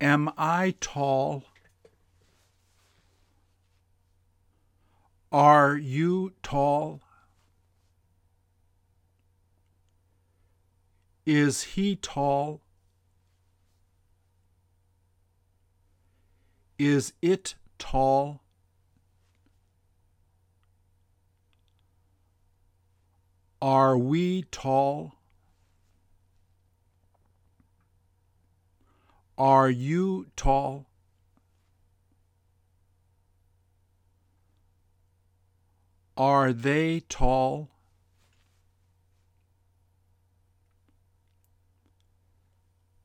Am I tall? Are you tall? Is he tall? Is it tall? Are we tall? Are you tall? Are they tall?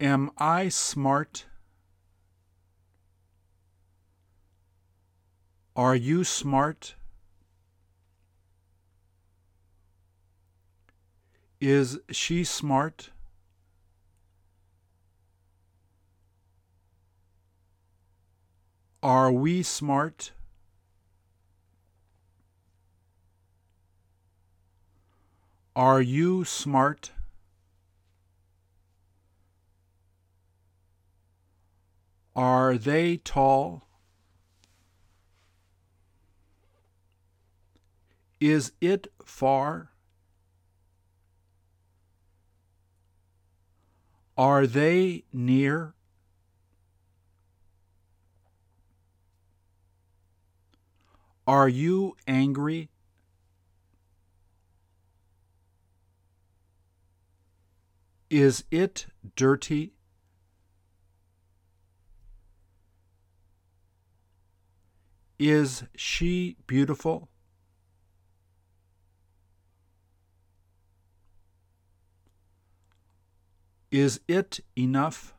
Am I smart? Are you smart? Is she smart? Are we smart? Are you smart? Are they tall? Is it far? Are they near? Are you angry? Is it dirty? Is she beautiful? Is it enough?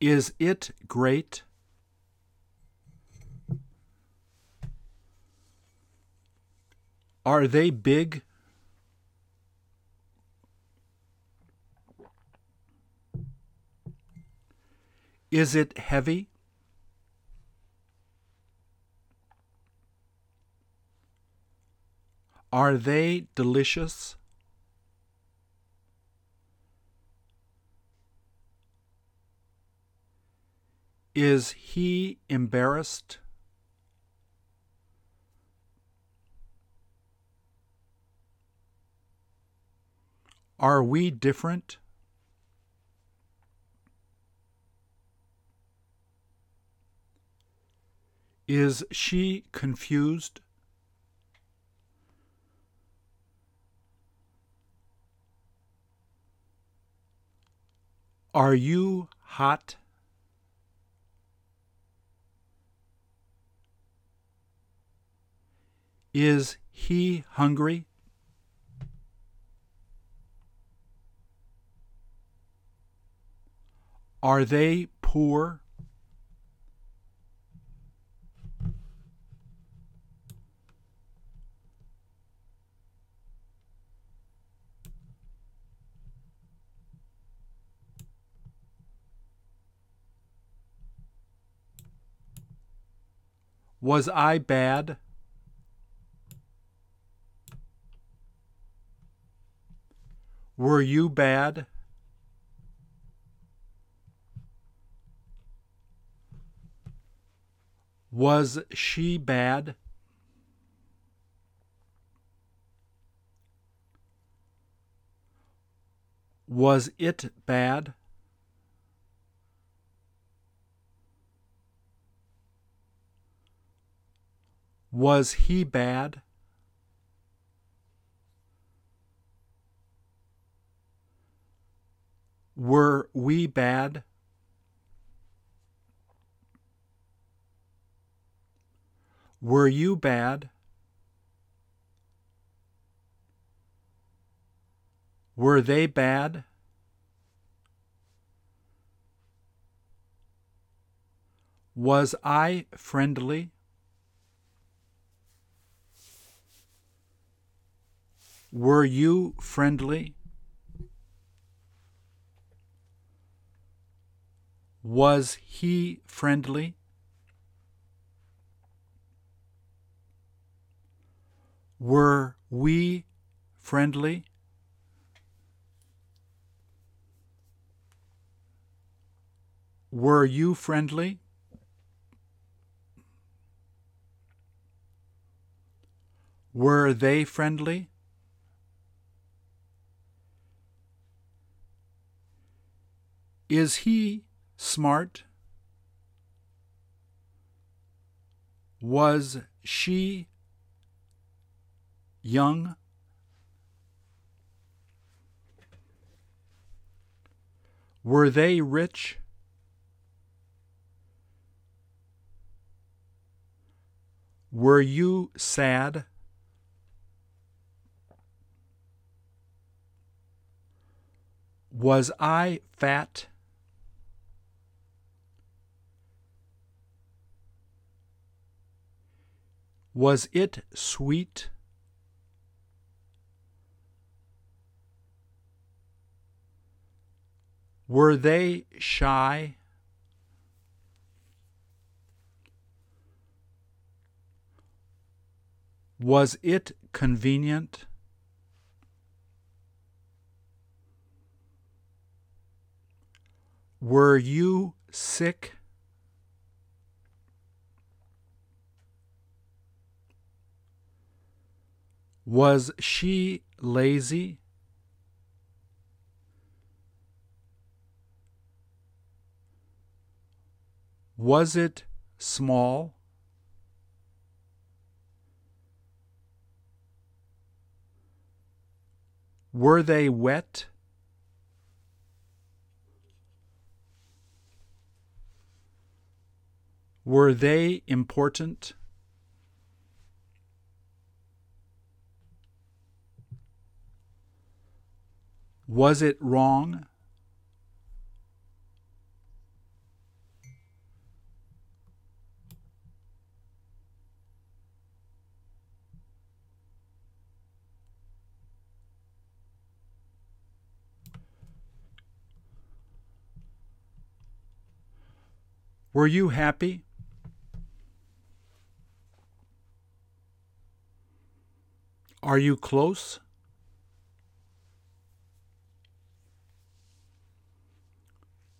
Is it great? Are they big? Is it heavy? Are they delicious? Is he embarrassed? Are we different? Is she confused? Are you hot? Is he hungry? Are they poor? Was I bad? Were you bad? Was she bad? Was it bad? Was he bad? Were we bad? Were you bad? Were they bad? Was I friendly? Were you friendly? Was he friendly? Were we friendly? Were you friendly? Were they friendly? Is he smart? Was she young? Were they rich? Were you sad? Was I fat? Was it sweet? Were they shy? Was it convenient? Were you sick? Was she lazy? Was it small? Were they wet? Were they important? Was it wrong? Were you happy? Are you close?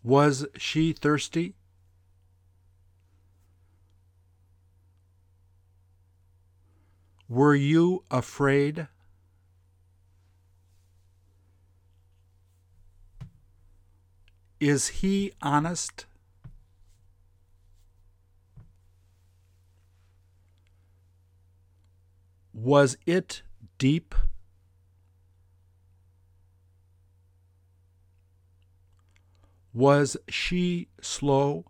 Was she thirsty? Were you afraid? Is he honest? Was it deep? Was she slow?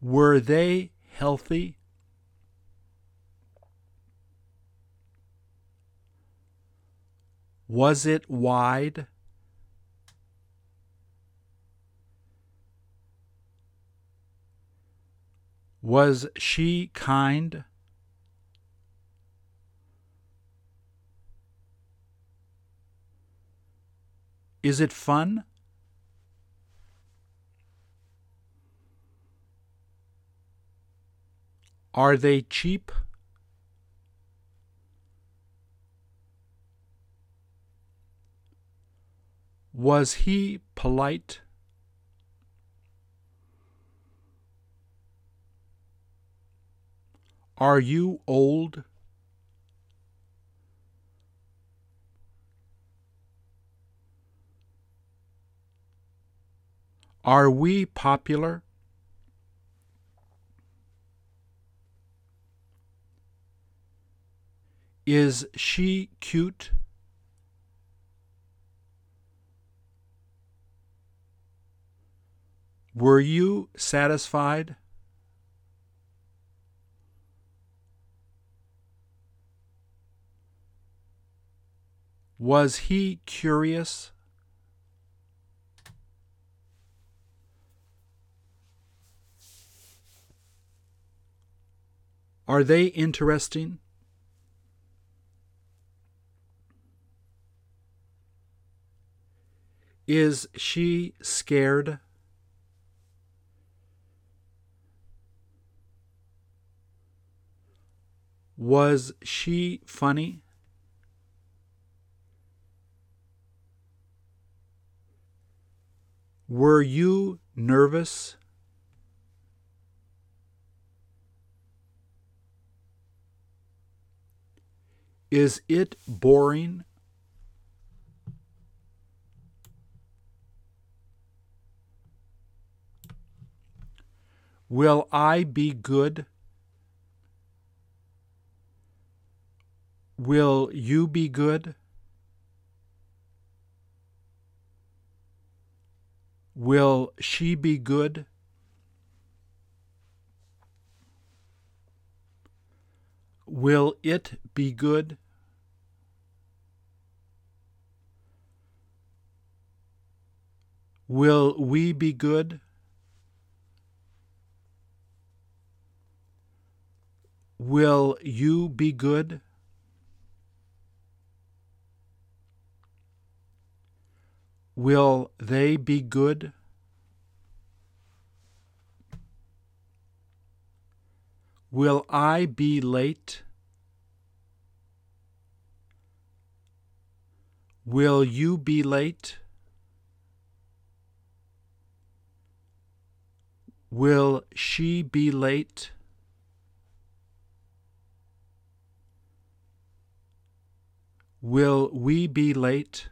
Were they healthy? Was it wide? Was she kind? Is it fun? Are they cheap? Was he polite? Are you old? Are we popular? Is she cute? Were you satisfied? Was he curious? Are they interesting? Is she scared? Was she funny? Were you nervous? Is it boring? Will I be good? Will you be good? Will she be good? Will it be good? Will we be good? Will you be good? Will they be good? Will I be late? Will you be late? Will she be late? Will we be late?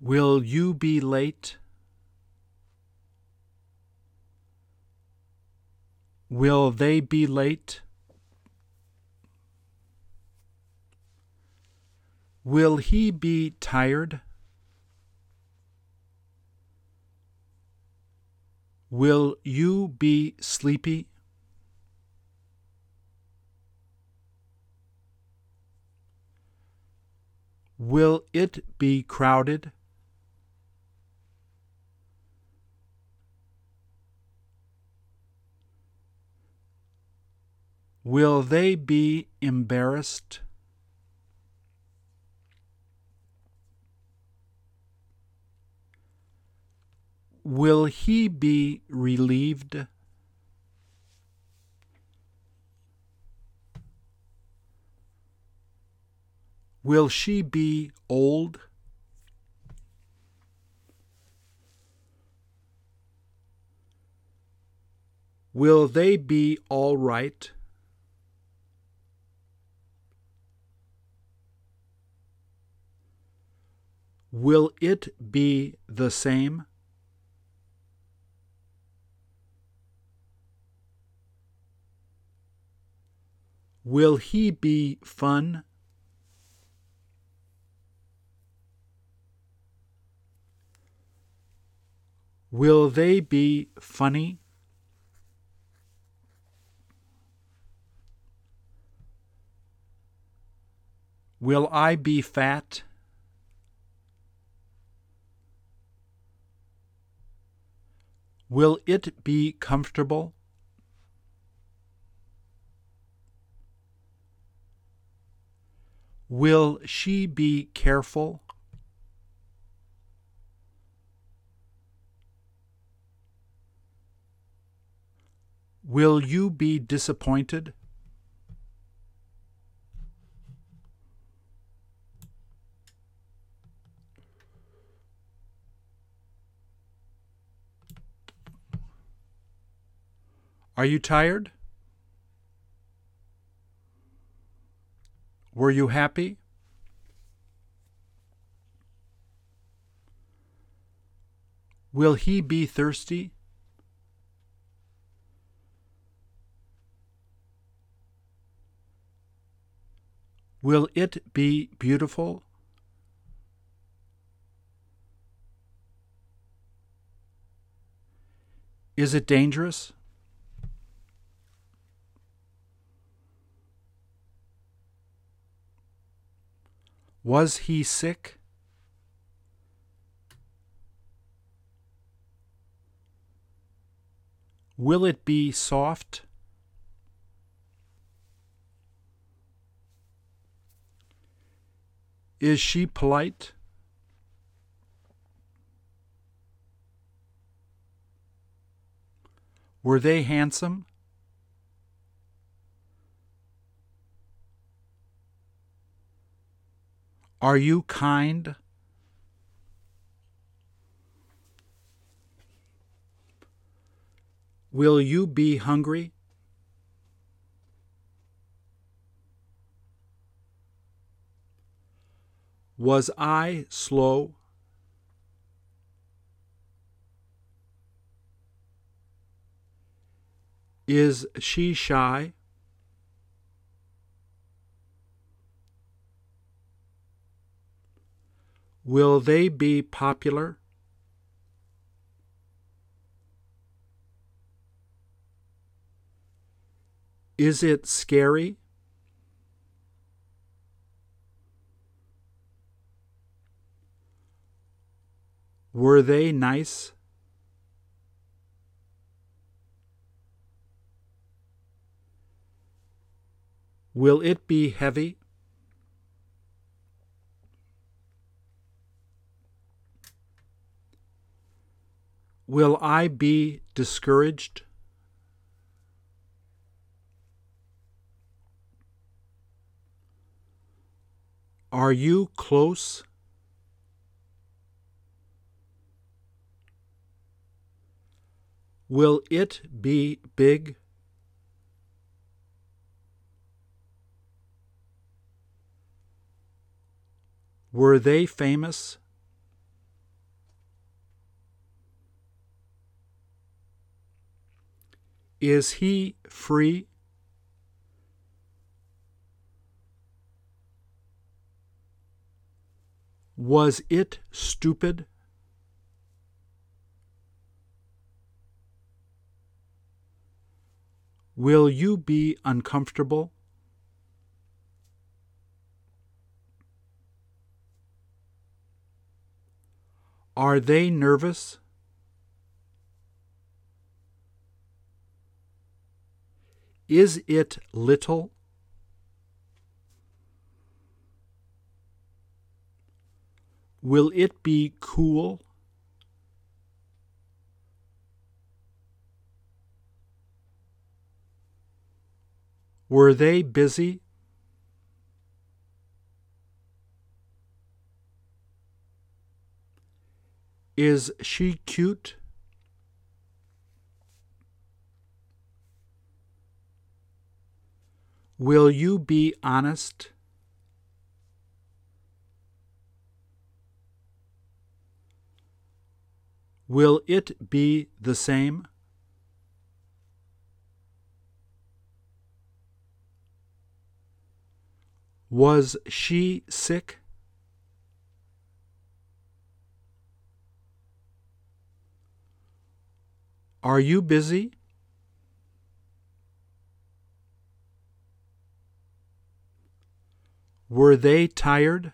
Will you be late? Will they be late? Will he be tired? Will you be sleepy? Will it be crowded? Will they be embarrassed? Will he be relieved? Will she be old? Will they be all right? Will it be the same? Will he be fun? Will they be funny? Will I be fat? Will it be comfortable? Will she be careful? Will you be disappointed? Are you tired? Were you happy? Will he be thirsty? Will it be beautiful? Is it dangerous? Was he sick? Will it be soft? Is she polite? Were they handsome? Are you kind? Will you be hungry? Was I slow? Is she shy? Will they be popular? Is it scary? Were they nice? Will it be heavy? Will I be discouraged? Are you close? Will it be big? Were they famous? Is he free? Was it stupid? Will you be uncomfortable? Are they nervous? Is it little? Will it be cool? Were they busy? Is she cute? Will you be honest? Will it be the same? Was she sick? Are you busy? Were they tired?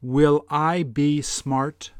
Will I be smart?